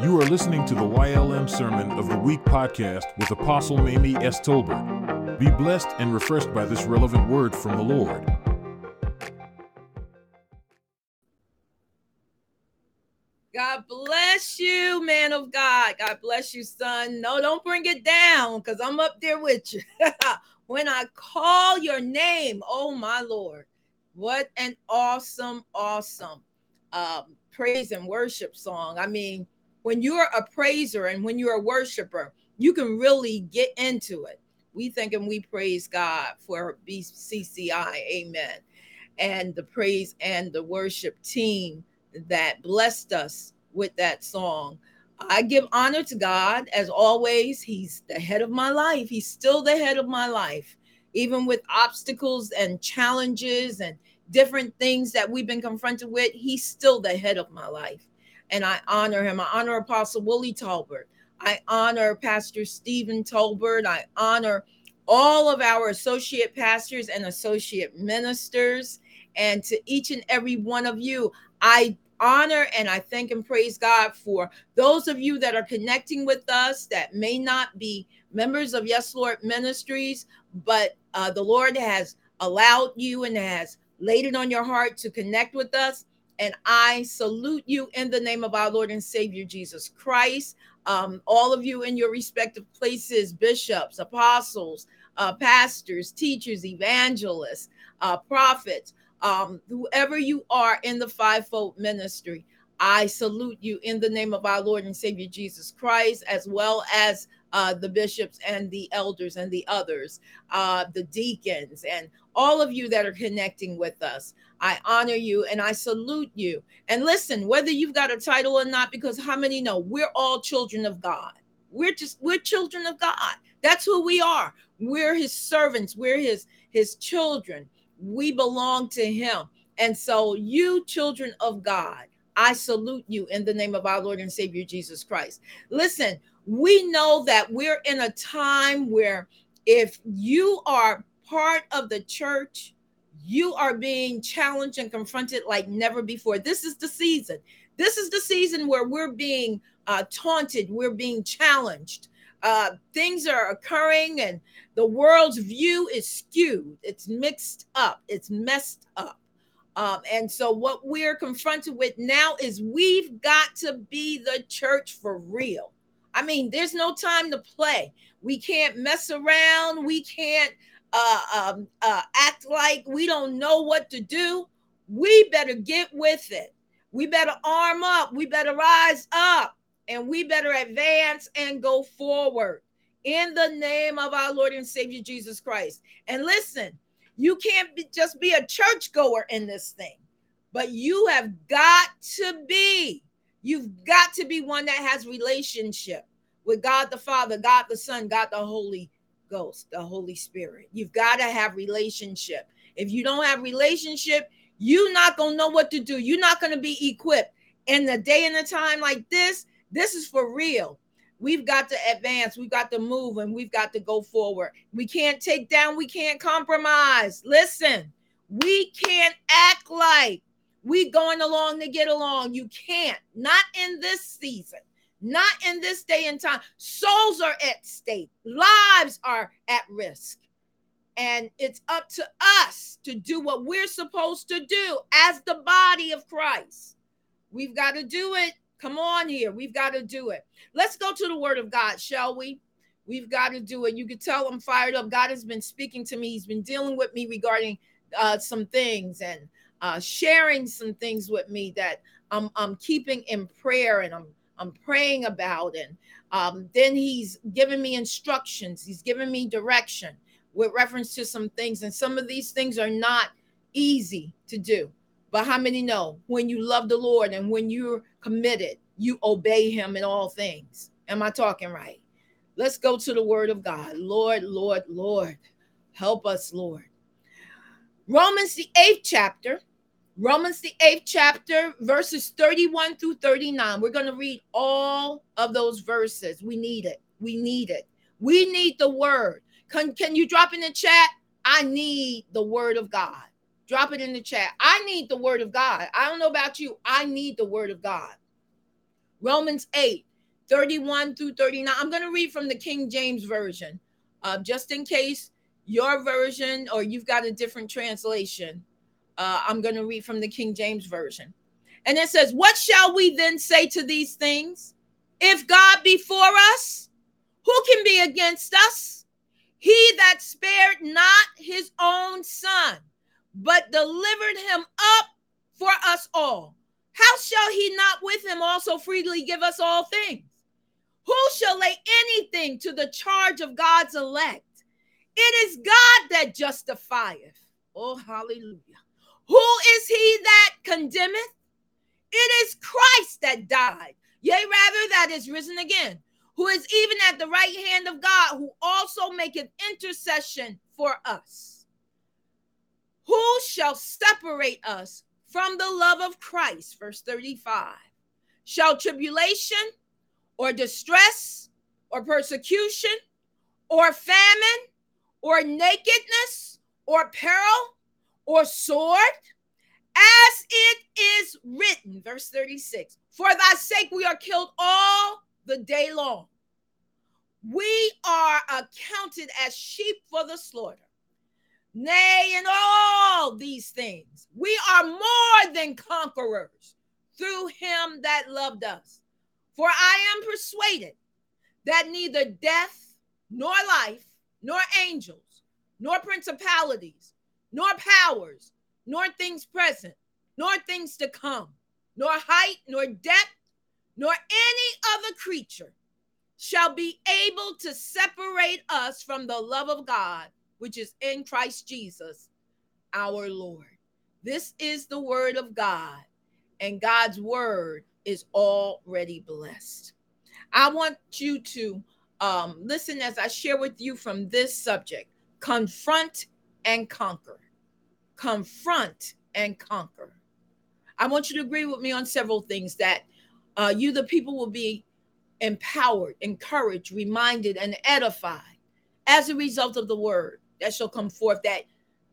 You are listening to the YLM Sermon of the Week podcast with Apostle Mamie S. Tolbert. Be blessed and refreshed by this relevant word from the Lord. God bless you, man of God. God bless you, son. No, don't bring it down because I'm up there with you. when I call your name, oh my Lord, what an awesome, awesome um, praise and worship song. I mean, when you're a praiser and when you're a worshiper, you can really get into it. We think and we praise God for BCCI. Amen. And the praise and the worship team that blessed us with that song. I give honor to God as always. He's the head of my life. He's still the head of my life, even with obstacles and challenges and different things that we've been confronted with. He's still the head of my life. And I honor him. I honor Apostle Willie Tolbert. I honor Pastor Stephen Tolbert. I honor all of our associate pastors and associate ministers. And to each and every one of you, I honor and I thank and praise God for those of you that are connecting with us that may not be members of Yes Lord Ministries, but uh, the Lord has allowed you and has laid it on your heart to connect with us. And I salute you in the name of our Lord and Savior Jesus Christ. Um, all of you in your respective places, bishops, apostles, uh, pastors, teachers, evangelists, uh, prophets, um, whoever you are in the fivefold ministry, I salute you in the name of our Lord and Savior Jesus Christ, as well as uh, the bishops and the elders and the others, uh, the deacons, and all of you that are connecting with us. I honor you and I salute you. And listen, whether you've got a title or not, because how many know we're all children of God? We're just we're children of God. That's who we are. We're his servants. We're his his children we belong to him. And so, you children of God, I salute you in the name of our Lord and Savior Jesus Christ. Listen, we know that we're in a time where if you are part of the church, you are being challenged and confronted like never before. This is the season. This is the season where we're being uh, taunted, we're being challenged. Uh, things are occurring, and the world's view is skewed, it's mixed up, it's messed up. Um, and so, what we're confronted with now is we've got to be the church for real. I mean, there's no time to play. We can't mess around. We can't uh, um, uh, act like we don't know what to do. We better get with it. We better arm up. We better rise up and we better advance and go forward in the name of our Lord and Savior Jesus Christ. And listen, you can't be, just be a churchgoer in this thing, but you have got to be, you've got to be one that has relationship with God the Father, God the Son, God the Holy Ghost, the Holy Spirit. You've got to have relationship. If you don't have relationship, you're not going to know what to do. You're not going to be equipped. In the day and a time like this, this is for real. We've got to advance. We've got to move and we've got to go forward. We can't take down. We can't compromise. Listen, we can't act like we going along to get along. You can't. Not in this season. Not in this day and time. Souls are at stake. Lives are at risk. And it's up to us to do what we're supposed to do as the body of Christ. We've got to do it. Come on here. We've got to do it. Let's go to the word of God, shall we? We've got to do it. You can tell I'm fired up. God has been speaking to me. He's been dealing with me regarding uh, some things and uh, sharing some things with me that I'm, I'm keeping in prayer and I'm I'm praying about. And um, then he's given me instructions. He's given me direction with reference to some things. And some of these things are not easy to do. But how many know when you love the Lord and when you're committed, you obey him in all things? Am I talking right? Let's go to the word of God. Lord, Lord, Lord, help us, Lord. Romans, the eighth chapter, Romans, the eighth chapter, verses 31 through 39. We're going to read all of those verses. We need it. We need it. We need the word. Can, can you drop in the chat? I need the word of God. Drop it in the chat. I need the word of God. I don't know about you. I need the word of God. Romans 8, 31 through 39. I'm going to read from the King James Version, uh, just in case your version or you've got a different translation. Uh, I'm going to read from the King James Version. And it says, What shall we then say to these things? If God be for us, who can be against us? He that spared not his own son, but delivered him up for us all. How shall he not with him also freely give us all things? Who shall lay anything to the charge of God's elect? It is God that justifieth. Oh, hallelujah. Who is he that condemneth? It is Christ that died, yea, rather, that is risen again, who is even at the right hand of God, who also maketh intercession for us. Who shall separate us from the love of Christ? Verse 35. Shall tribulation or distress or persecution or famine or nakedness or peril or sword? As it is written, verse 36 For thy sake we are killed all the day long. We are accounted as sheep for the slaughter. Nay, in all these things, we are more than conquerors through him that loved us. For I am persuaded that neither death, nor life, nor angels, nor principalities, nor powers, nor things present, nor things to come, nor height, nor depth, nor any other creature shall be able to separate us from the love of God, which is in Christ Jesus, our Lord. This is the word of God, and God's word is already blessed. I want you to um, listen as I share with you from this subject confront and conquer. Confront and conquer. I want you to agree with me on several things that uh, you, the people, will be empowered, encouraged, reminded, and edified as a result of the word that shall come forth. That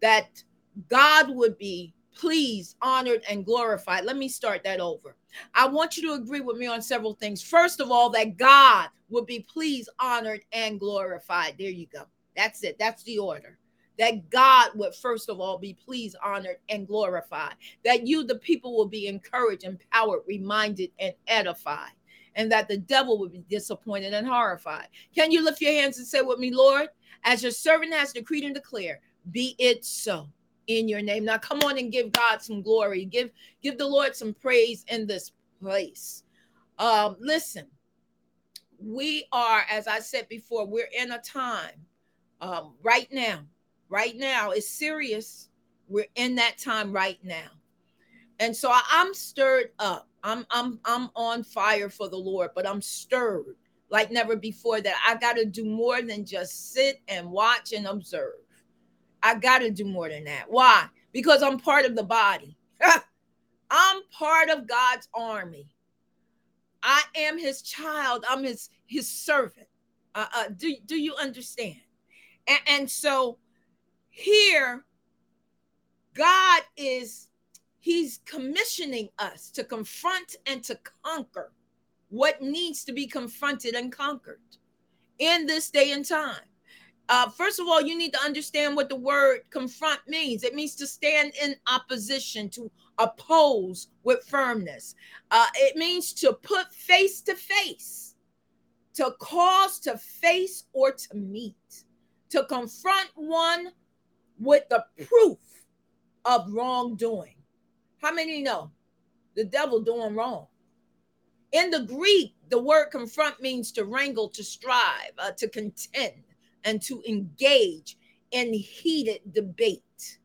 that God would be pleased, honored, and glorified. Let me start that over. I want you to agree with me on several things. First of all, that God would be pleased, honored, and glorified. There you go. That's it. That's the order. That God would first of all be pleased, honored, and glorified. That you, the people, will be encouraged, empowered, reminded, and edified. And that the devil would be disappointed and horrified. Can you lift your hands and say with me, Lord, as your servant has decreed and declared, be it so in your name. Now come on and give God some glory. Give give the Lord some praise in this place. Um listen. We are as I said before, we're in a time um right now. Right now it's serious. We're in that time right now. And so I'm stirred up. I'm I'm I'm on fire for the Lord, but I'm stirred like never before that I got to do more than just sit and watch and observe. I got to do more than that. Why? Because I'm part of the body. I'm part of God's army. I am his child. I'm his his servant. Uh, uh, do, do you understand? And, and so here, God is he's commissioning us to confront and to conquer what needs to be confronted and conquered in this day and time. Uh, first of all, you need to understand what the word confront means. It means to stand in opposition, to oppose with firmness. Uh, it means to put face to face, to cause to face or to meet, to confront one with the proof of wrongdoing. How many know the devil doing wrong? In the Greek, the word confront means to wrangle, to strive, uh, to contend and to engage in heated debate.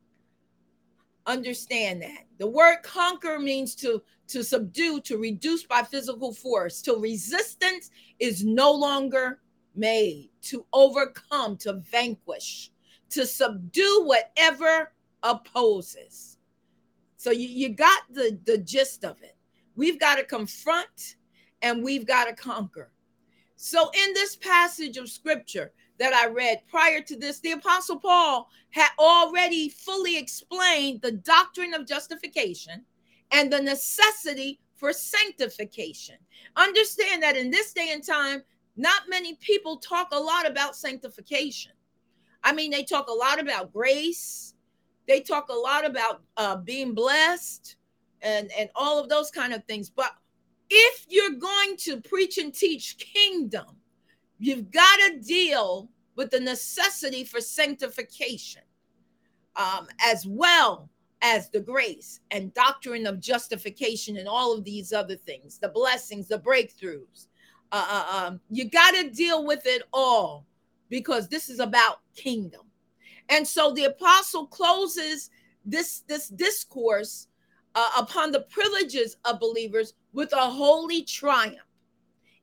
Understand that. The word conquer means to, to subdue, to reduce by physical force, till resistance is no longer made, to overcome, to vanquish, to subdue whatever opposes. So you, you got the, the gist of it. We've got to confront and we've got to conquer. So in this passage of scripture, that I read prior to this, the Apostle Paul had already fully explained the doctrine of justification and the necessity for sanctification. Understand that in this day and time, not many people talk a lot about sanctification. I mean, they talk a lot about grace, they talk a lot about uh, being blessed and, and all of those kind of things. But if you're going to preach and teach kingdom, you've got to deal with the necessity for sanctification um, as well as the grace and doctrine of justification and all of these other things the blessings the breakthroughs. Uh, uh, um, you got to deal with it all because this is about kingdom and so the apostle closes this this discourse uh, upon the privileges of believers with a holy triumph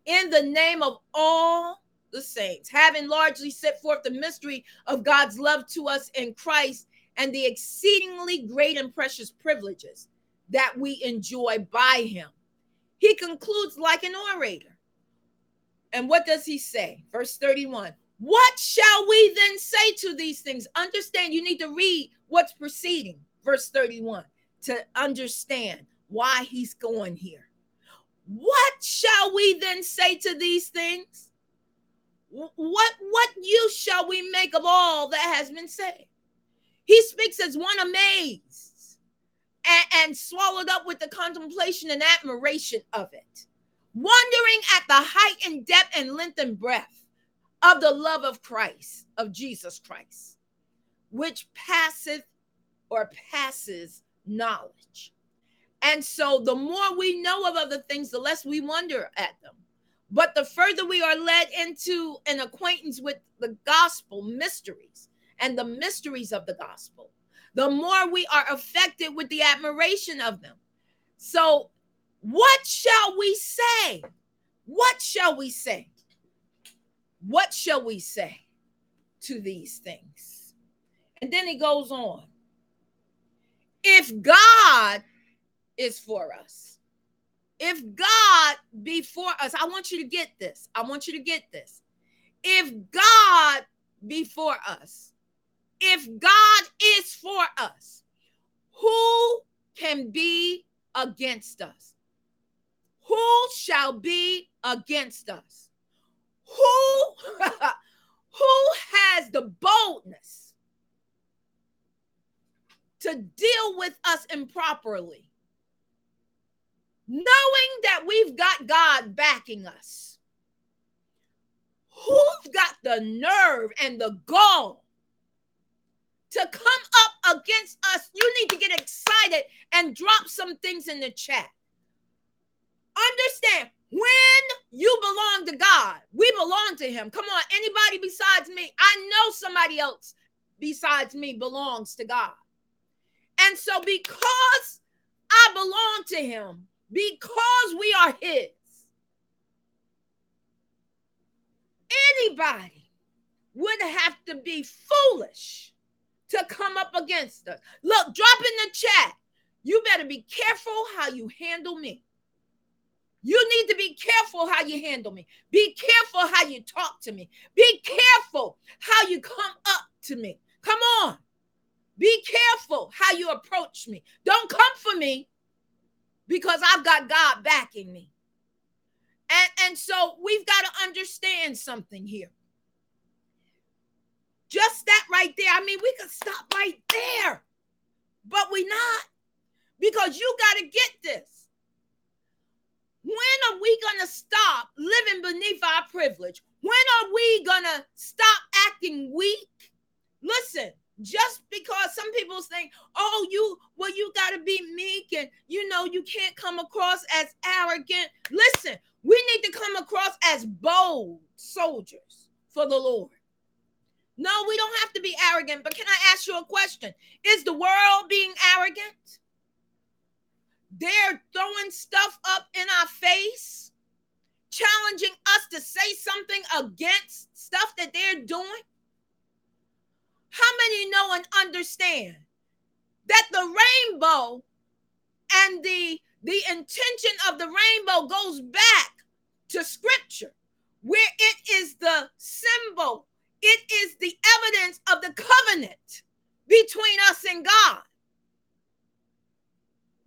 in the name of all the saints having largely set forth the mystery of god's love to us in christ and the exceedingly great and precious privileges that we enjoy by him. He concludes like an orator. And what does he say? Verse 31 What shall we then say to these things? Understand, you need to read what's preceding verse 31 to understand why he's going here. What shall we then say to these things? What what use shall we make of all that has been said? He speaks as one amazed and, and swallowed up with the contemplation and admiration of it, wondering at the height and depth and length and breadth of the love of Christ, of Jesus Christ, which passeth or passes knowledge. And so the more we know of other things, the less we wonder at them. But the further we are led into an acquaintance with the gospel mysteries, and the mysteries of the gospel, the more we are affected with the admiration of them. So, what shall we say? What shall we say? What shall we say to these things? And then he goes on. If God is for us, if God be for us, I want you to get this. I want you to get this. If God be for us, if God is for us, who can be against us? Who shall be against us? Who, who has the boldness to deal with us improperly? Knowing that we've got God backing us. Who's got the nerve and the gall to come up against us, you need to get excited and drop some things in the chat. Understand when you belong to God, we belong to Him. Come on, anybody besides me, I know somebody else besides me belongs to God. And so, because I belong to Him, because we are His, anybody would have to be foolish to come up against us. Look, drop in the chat. You better be careful how you handle me. You need to be careful how you handle me. Be careful how you talk to me. Be careful how you come up to me. Come on. Be careful how you approach me. Don't come for me because I've got God backing me. And, and so we've got to understand something here. Just that right there. I mean, we could stop right there, but we're not because you got to get this. When are we going to stop living beneath our privilege? When are we going to stop acting weak? Listen, just because some people think, oh, you, well, you got to be meek and you know, you can't come across as arrogant. Listen, we need to come across as bold soldiers for the Lord. No, we don't have to be arrogant, but can I ask you a question? Is the world being arrogant? They're throwing stuff up in our face, challenging us to say something against stuff that they're doing. How many know and understand that the rainbow and the the intention of the rainbow goes back to scripture where it is the symbol it is the evidence of the covenant between us and God.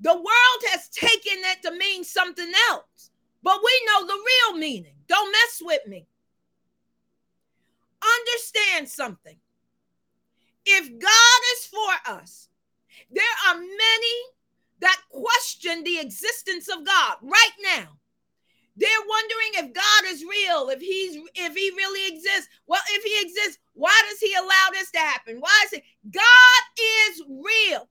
The world has taken it to mean something else, but we know the real meaning. Don't mess with me. Understand something. If God is for us, there are many that question the existence of God right now. They're wondering if God is real, if he's if he really exists. Well, if he exists, why does he allow this to happen? Why is it God is real?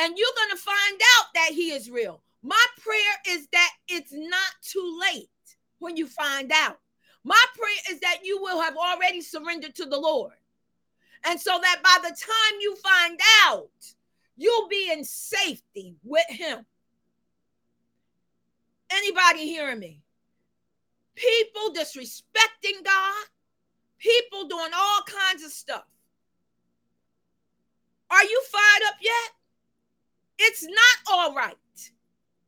And you're going to find out that he is real. My prayer is that it's not too late when you find out. My prayer is that you will have already surrendered to the Lord. And so that by the time you find out, you'll be in safety with him. Anybody hearing me? People disrespecting God, people doing all kinds of stuff. Are you fired up yet? It's not all right.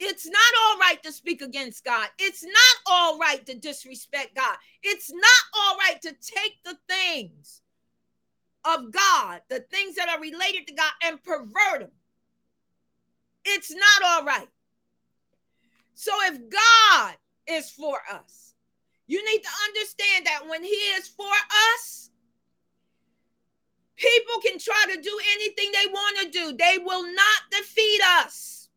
It's not all right to speak against God. It's not all right to disrespect God. It's not all right to take the things of God, the things that are related to God, and pervert them. It's not all right. So if God is for us, you need to understand that when He is for us, people can try to do anything they want to do, they will not defeat us.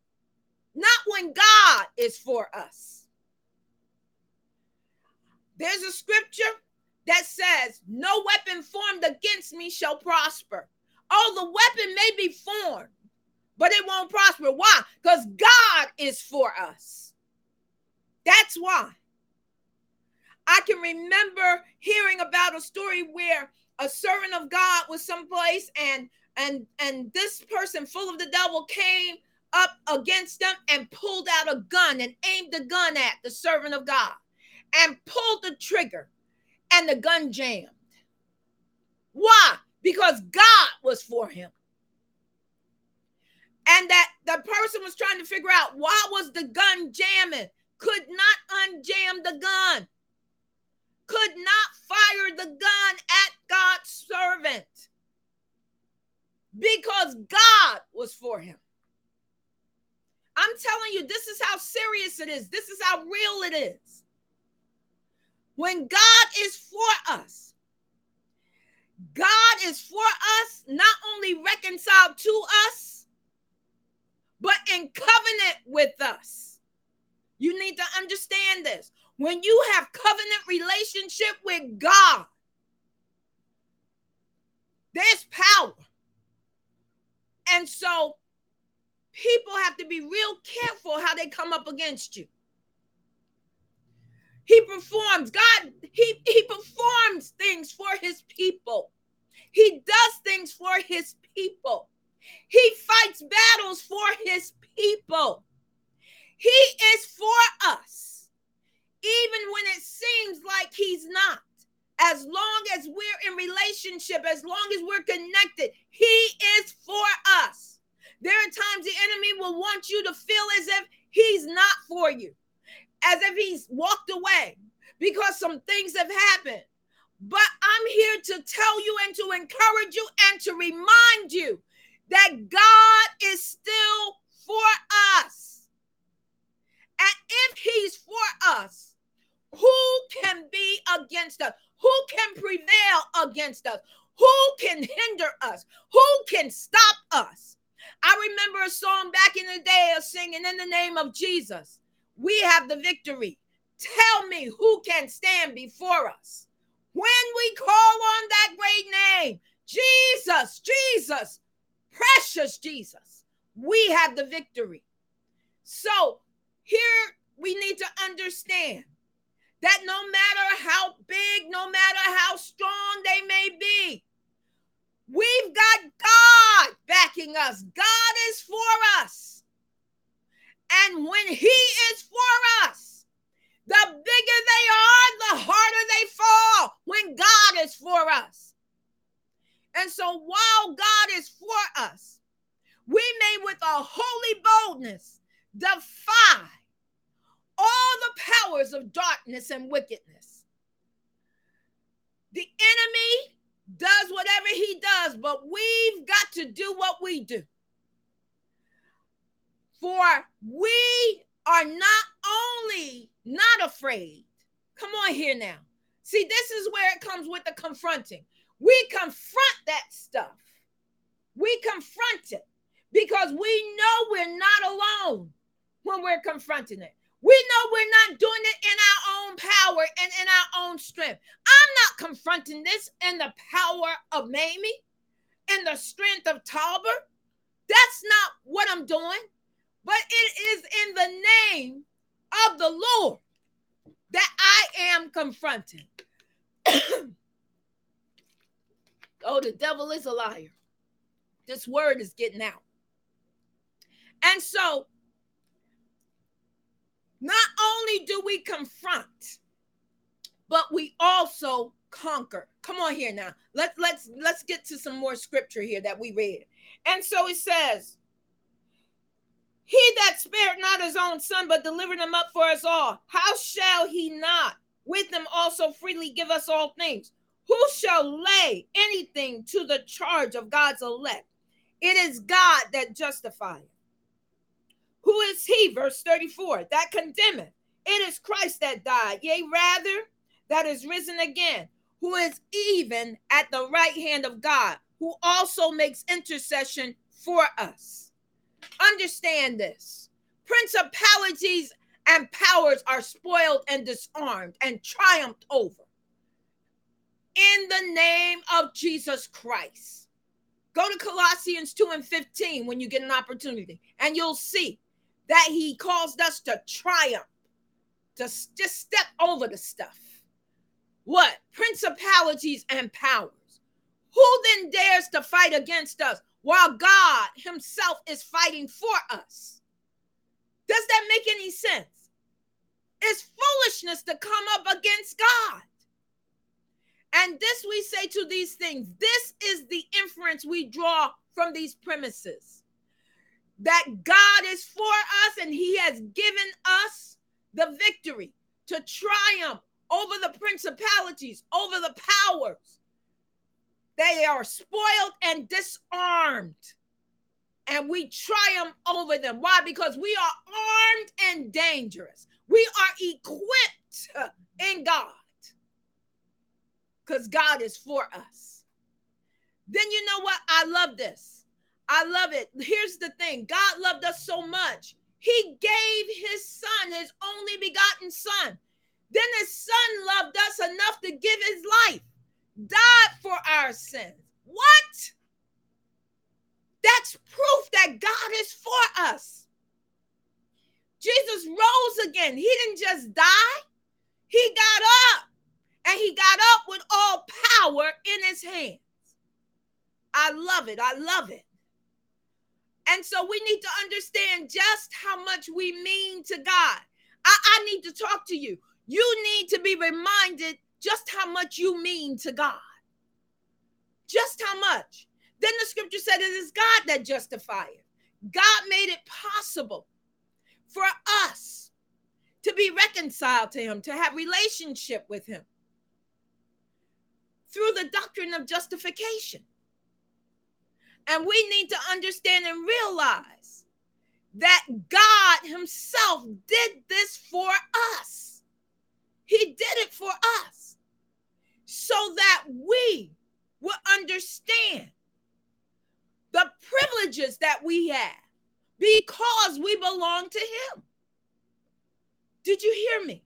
Not when God is for us. There's a scripture that says, No weapon formed against me shall prosper. Oh, the weapon may be formed, but it won't prosper. Why? Because God is for us. That's why. I can remember hearing about a story where a servant of God was someplace and and and this person full of the devil came up against them and pulled out a gun and aimed the gun at the servant of God and pulled the trigger and the gun jammed. Why? Because God was for him. And that the person was trying to figure out why was the gun jamming? Could not unjam the gun. Could not fire the gun at God's servant. Because God was for him. I'm telling you, this is how serious it is. This is how real it is. When God is for us, God is for us, not only reconciled to us, but in covenant with us. You need to understand this. When you have covenant relationship with God, there's power. And so people have to be real careful how they come up against you. He performs, God, he, he performs things for his people. He does things for his people. He fights battles for his people. He is for us, even when it seems like he's not. As long as we're in relationship, as long as we're connected, he is for us. There are times the enemy will want you to feel as if he's not for you as if he's walked away because some things have happened. But I'm here to tell you and to encourage you and to remind you that God is still for us. And if he's for us, who can be against us? Who can prevail against us? Who can hinder us? Who can stop us? I remember a song back in the day of singing in the name of Jesus. We have the victory. Tell me who can stand before us when we call on that great name, Jesus, Jesus, precious Jesus. We have the victory. So here we need to understand that no matter how big, no matter how strong they may be, we've got God backing us. God is for us. And when he is for us, the bigger they are, the harder they fall when God is for us. And so while God is for us, we may with a holy boldness defy all the powers of darkness and wickedness. The enemy does whatever he does, but we've got to do what we do. For we are not only not afraid. Come on here now. See, this is where it comes with the confronting. We confront that stuff. We confront it because we know we're not alone when we're confronting it. We know we're not doing it in our own power and in our own strength. I'm not confronting this in the power of Mamie, and the strength of Tolbert. That's not what I'm doing, but it is in the name of the Lord that I am confronting. oh, the devil is a liar. This word is getting out. And so, not only do we confront, but we also conquer. Come on here now. Let's let's let's get to some more scripture here that we read. And so it says, He that spared not his own son, but delivered him up for us all, how shall he not with him also freely give us all things? Who shall lay anything to the charge of God's elect? It is God that justifies. Who is he? Verse 34 that condemneth. It is Christ that died, yea, rather, that is risen again, who is even at the right hand of God, who also makes intercession for us. Understand this principalities and powers are spoiled and disarmed and triumphed over in the name of Jesus Christ. Go to Colossians 2 and 15 when you get an opportunity, and you'll see that he caused us to triumph, to just step over the stuff. What? Principalities and powers. Who then dares to fight against us while God himself is fighting for us? Does that make any sense? It's foolishness to come up against God. And this we say to these things. This is the inference we draw from these premises that God is for us and he has given us the victory to triumph over the principalities, over the powers. They are spoiled and disarmed. And we triumph over them. Why? Because we are armed and dangerous. We are equipped in God. Because God is for us. Then you know what? I love this I love it. Here's the thing God loved us so much. He gave his son, his only begotten son. Then his son loved us enough to give his life, died for our sins. What? That's proof that God is for us. Jesus rose again. He didn't just die, he got up. And he got up with all power in his hands. I love it. I love it. And so we need to understand just how much we mean to God. I, I need to talk to you. You need to be reminded just how much you mean to God. Just how much. Then the scripture said it is God that justifieth. God made it possible for us to be reconciled to him, to have relationship with him through the doctrine of justification. And we need to understand and realize that God Himself did this for us. He did it for us so that we will understand the privileges that we have because we belong to Him. Did you hear me?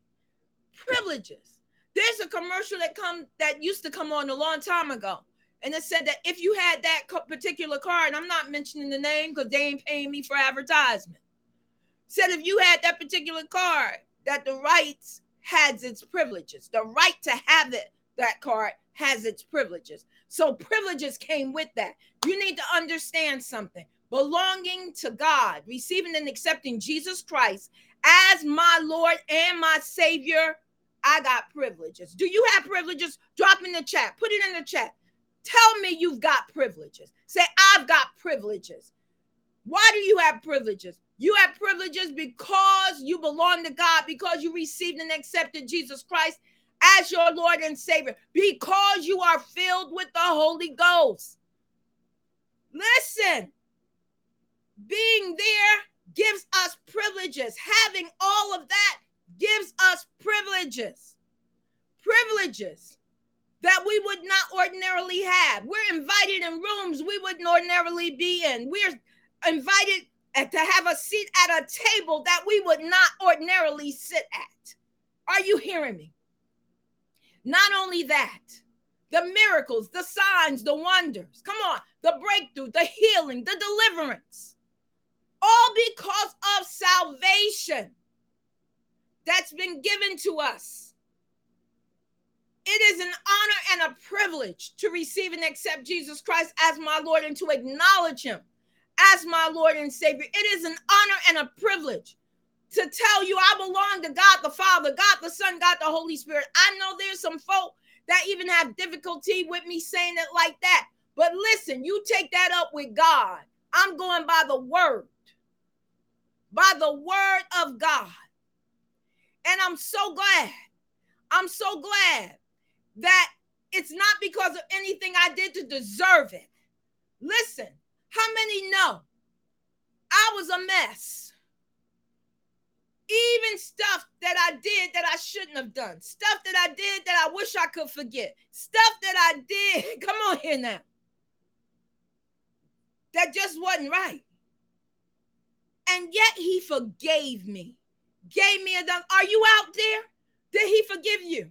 Privileges. There's a commercial that come that used to come on a long time ago and it said that if you had that particular car, and I'm not mentioning the name because they ain't paying me for advertisement, said if you had that particular car, that the rights has its privileges. The right to have it, that car has its privileges. So privileges came with that. You need to understand something. Belonging to God, receiving and accepting Jesus Christ as my Lord and my Savior, I got privileges. Do you have privileges? Drop in the chat. Put it in the chat. Tell me you've got privileges. Say, I've got privileges. Why do you have privileges? You have privileges because you belong to God, because you received and accepted Jesus Christ as your Lord and Savior, because you are filled with the Holy Ghost. Listen, being there gives us privileges. Having all of that gives us privileges. Privileges that we would not ordinarily have. We're invited in rooms we wouldn't ordinarily be in. We're invited to have a seat at a table that we would not ordinarily sit at. Are you hearing me? Not only that, the miracles, the signs, the wonders. Come on, the breakthrough, the healing, the deliverance. All because of salvation that's been given to us. It is an honor and a privilege to receive and accept Jesus Christ as my Lord and to acknowledge him as my Lord and Savior. It is an honor and a privilege to tell you I belong to God the Father, God the Son, God the Holy Spirit. I know there's some folk that even have difficulty with me saying it like that. But listen, you take that up with God. I'm going by the word, by the word of God. And I'm so glad. I'm so glad that it's not because of anything I did to deserve it. Listen, how many know I was a mess? Even stuff that I did that I shouldn't have done, stuff that I did that I wish I could forget, stuff that I did, come on here now, that just wasn't right. And yet he forgave me, gave me a. Are you out there? Did he forgive you?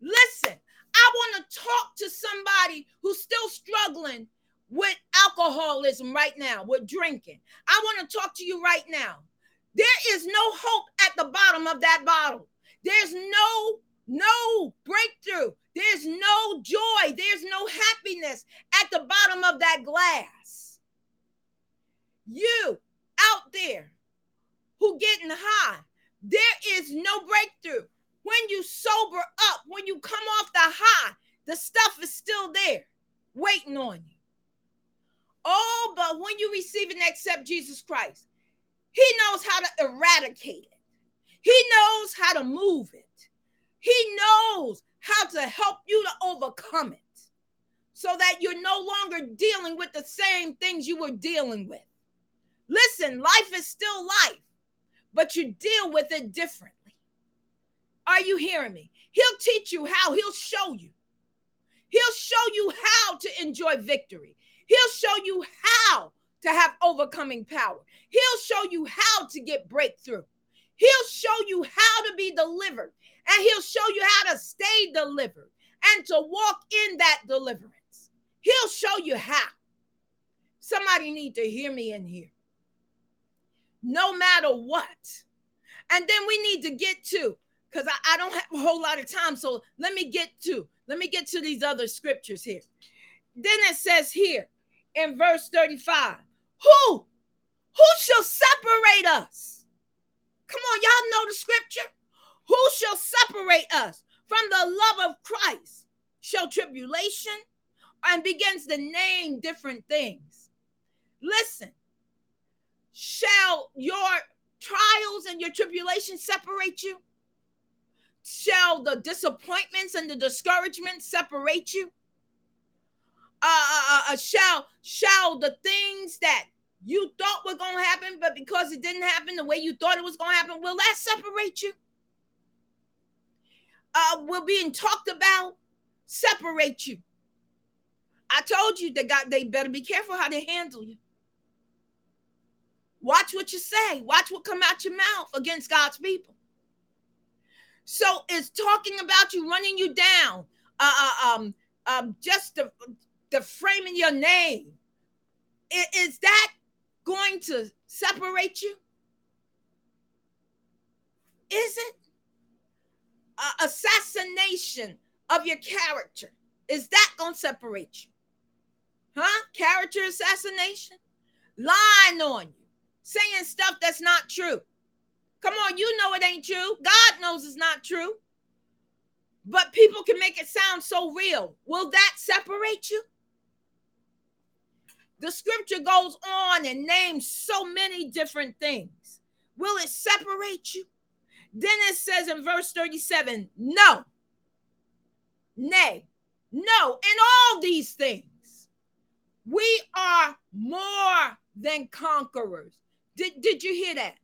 Listen, I want to talk to somebody who's still struggling with alcoholism right now, with drinking. I want to talk to you right now. There is no hope at the bottom of that bottle. There's no no breakthrough. There's no joy. There's no happiness at the bottom of that glass. You out there who getting high, there is no breakthrough. When you sober up, when you come off the high, the stuff is still there waiting on you. Oh, but when you receive and accept Jesus Christ, He knows how to eradicate it, He knows how to move it, He knows how to help you to overcome it so that you're no longer dealing with the same things you were dealing with. Listen, life is still life, but you deal with it differently. Are you hearing me? He'll teach you how, he'll show you. He'll show you how to enjoy victory. He'll show you how to have overcoming power. He'll show you how to get breakthrough. He'll show you how to be delivered. And he'll show you how to stay delivered and to walk in that deliverance. He'll show you how. Somebody need to hear me in here. No matter what. And then we need to get to, because I, I don't have a whole lot of time. So let me get to, let me get to these other scriptures here. Then it says here, in verse 35. Who? Who shall separate us? Come on, y'all know the scripture. Who shall separate us from the love of Christ? Shall tribulation and begins to name different things. Listen, shall your trials and your tribulation separate you? Shall the disappointments and the discouragement separate you? Uh, uh, uh, uh, shall shall the things that you thought were going to happen, but because it didn't happen the way you thought it was going to happen, will that separate you? Uh, we're being talked about, separate you. I told you they got they better be careful how they handle you. Watch what you say. Watch what come out your mouth against God's people. So it's talking about you running you down. Uh, uh um, um, just the the framing your name, is that going to separate you? Is it? Uh, assassination of your character. Is that going to separate you? Huh? Character assassination? Lying on you, saying stuff that's not true. Come on, you know it ain't true. God knows it's not true. But people can make it sound so real. Will that separate you? The scripture goes on and names so many different things. Will it separate you? Then it says in verse 37 no, nay, no, in all these things, we are more than conquerors. Did, did you hear that?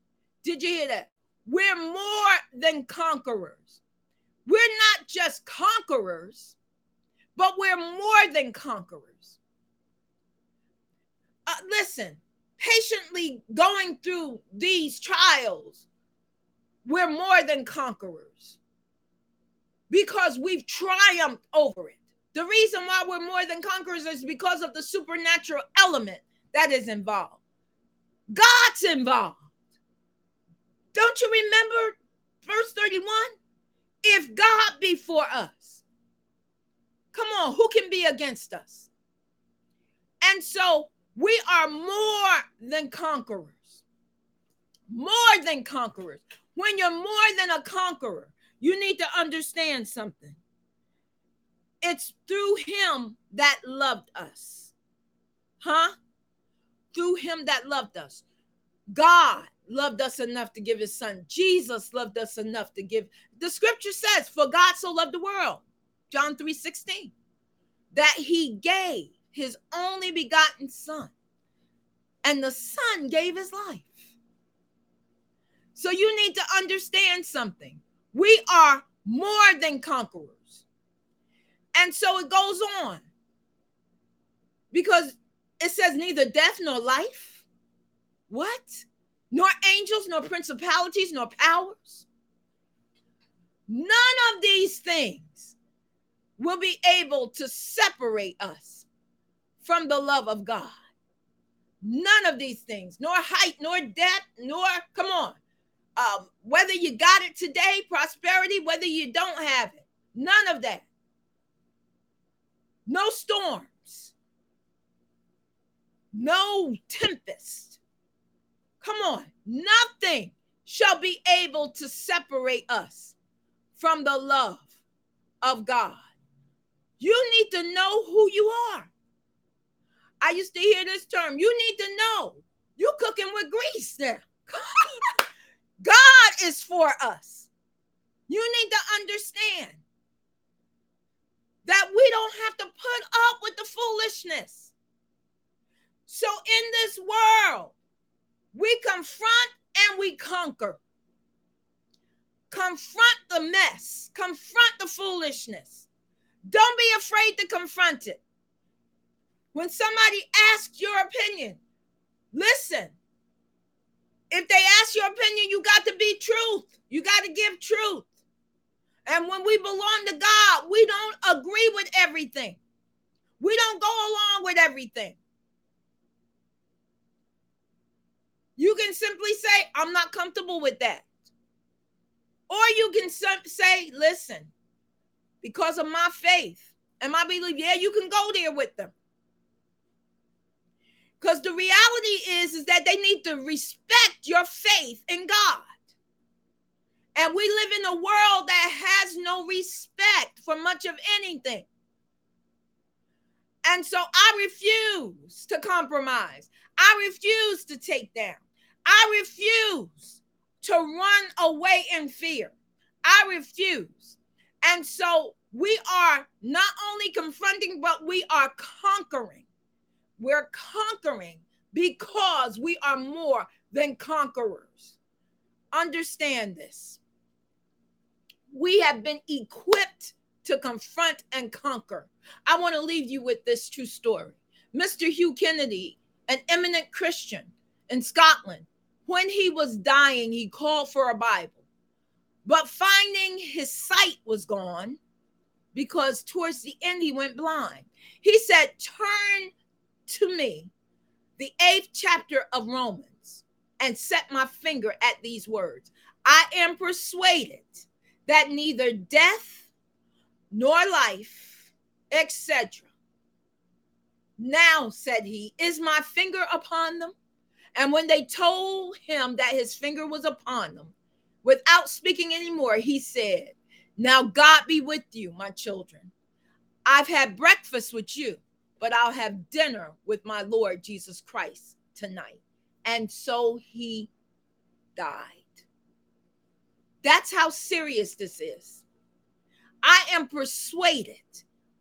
Did you hear that? We're more than conquerors. We're not just conquerors, but we're more than conquerors. Uh, listen, patiently going through these trials, we're more than conquerors because we've triumphed over it. The reason why we're more than conquerors is because of the supernatural element that is involved. God's involved. Don't you remember verse 31? If God be for us, come on, who can be against us? And so we are more than conquerors. More than conquerors. When you're more than a conqueror, you need to understand something. It's through him that loved us. Huh? Through him that loved us. God loved us enough to give his son. Jesus loved us enough to give. The scripture says, For God so loved the world, John 3 16, that he gave his only begotten son. And the son gave his life. So you need to understand something. We are more than conquerors. And so it goes on because it says neither death nor life. What? nor angels, nor principalities, nor powers. None of these things will be able to separate us from the love of God. None of these things, nor height, nor depth, nor, come on, um, whether you got it today, prosperity, whether you don't have it, none of that. No storms, no tempest, Come on. Nothing shall be able to separate us from the love of God. You need to know who you are. I used to hear this term. You need to know You're cooking with grease there. God is for us. You need to understand that we don't have to put up with the foolishness. So in this world, we confront and we conquer. Confront the mess, confront the foolishness. Don't be afraid to confront it. When somebody asks your opinion, listen. If they ask your opinion, you got to be truth. You got to give truth. And when we belong to God, we don't agree with everything. We don't go along with everything. You can simply say, I'm not comfortable with that. Or you can say, listen, because of my faith and my belief, yeah, you can go there with them. Because the reality is, is that they need to respect your faith in God. And we live in a world that has no respect for much of anything. And so I refuse to compromise. I refuse to take down. I refuse to run away in fear. I refuse. And so we are not only confronting, but we are conquering. We're conquering because we are more than conquerors. Understand this. We have been equipped to confront and conquer. I want to leave you with this true story. Mr. Hugh Kennedy, an eminent Christian in Scotland, when he was dying, he called for a Bible. But finding his sight was gone because towards the end he went blind. He said, Turn to me the eighth chapter of Romans and set my finger at these words. I am persuaded that neither death nor life, etc. Now, said he, is my finger upon them? And when they told him that his finger was upon them, without speaking anymore, he said, Now God be with you, my children. I've had breakfast with you, but I'll have dinner with my Lord Jesus Christ tonight. And so he died. That's how serious this is. I am persuaded.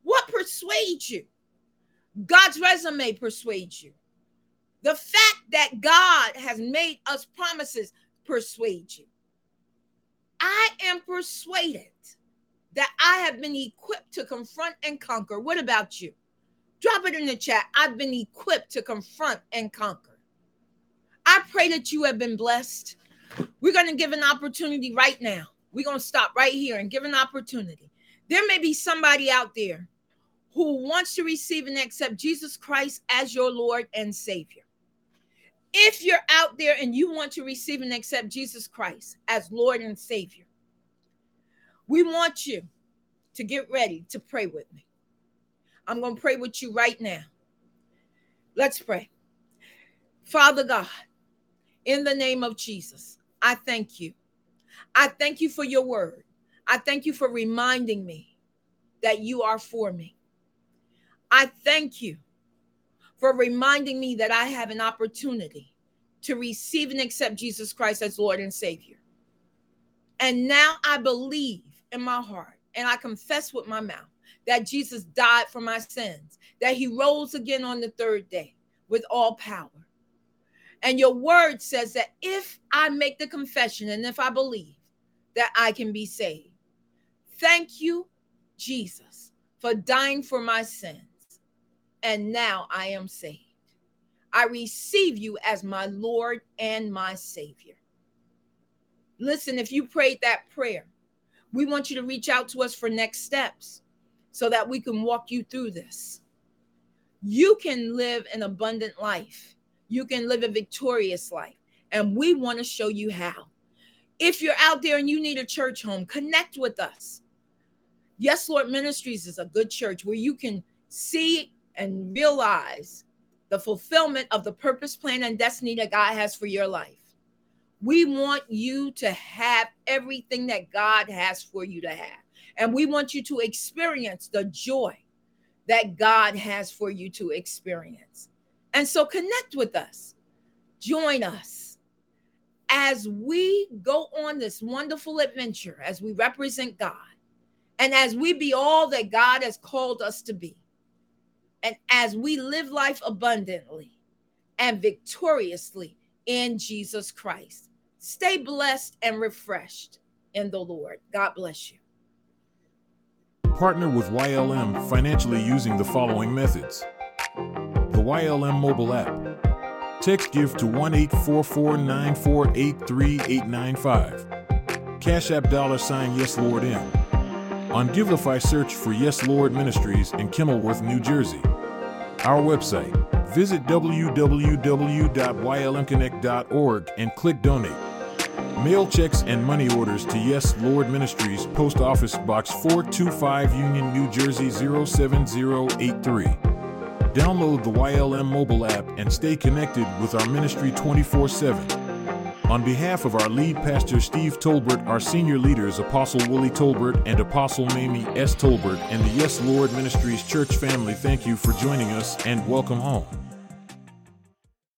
What persuades you? God's resume persuades you. The fact that God has made us promises persuade you. I am persuaded that I have been equipped to confront and conquer. What about you? Drop it in the chat. I've been equipped to confront and conquer. I pray that you have been blessed. We're going to give an opportunity right now. We're going to stop right here and give an opportunity. There may be somebody out there who wants to receive and accept Jesus Christ as your Lord and Savior. If you're out there and you want to receive and accept Jesus Christ as Lord and Savior, we want you to get ready to pray with me. I'm going to pray with you right now. Let's pray. Father God, in the name of Jesus, I thank you. I thank you for your word. I thank you for reminding me that you are for me. I thank you for reminding me that I have an opportunity to receive and accept Jesus Christ as Lord and Savior. And now I believe in my heart and I confess with my mouth that Jesus died for my sins, that he rose again on the third day with all power. And your word says that if I make the confession and if I believe that I can be saved. Thank you, Jesus, for dying for my sins. And now I am saved. I receive you as my Lord and my Savior. Listen, if you prayed that prayer, we want you to reach out to us for next steps so that we can walk you through this. You can live an abundant life, you can live a victorious life, and we want to show you how. If you're out there and you need a church home, connect with us. Yes, Lord Ministries is a good church where you can see and realize the fulfillment of the purpose, plan, and destiny that God has for your life. We want you to have everything that God has for you to have. And we want you to experience the joy that God has for you to experience. And so connect with us, join us as we go on this wonderful adventure, as we represent God, and as we be all that God has called us to be. And as we live life abundantly and victoriously in Jesus Christ. Stay blessed and refreshed in the Lord. God bless you. Partner with YLM financially using the following methods the YLM mobile app. Text give to 1 844 Cash App dollar sign Yes Lord M. On Givelify, search for Yes Lord Ministries in Kenilworth, New Jersey. Our website. Visit www.ylmconnect.org and click Donate. Mail checks and money orders to Yes Lord Ministries, Post Office Box 425, Union, New Jersey 07083. Download the YLM mobile app and stay connected with our ministry 24 7. On behalf of our lead pastor Steve Tolbert, our senior leaders Apostle Willie Tolbert and Apostle Mamie S. Tolbert, and the Yes Lord Ministries church family, thank you for joining us and welcome home.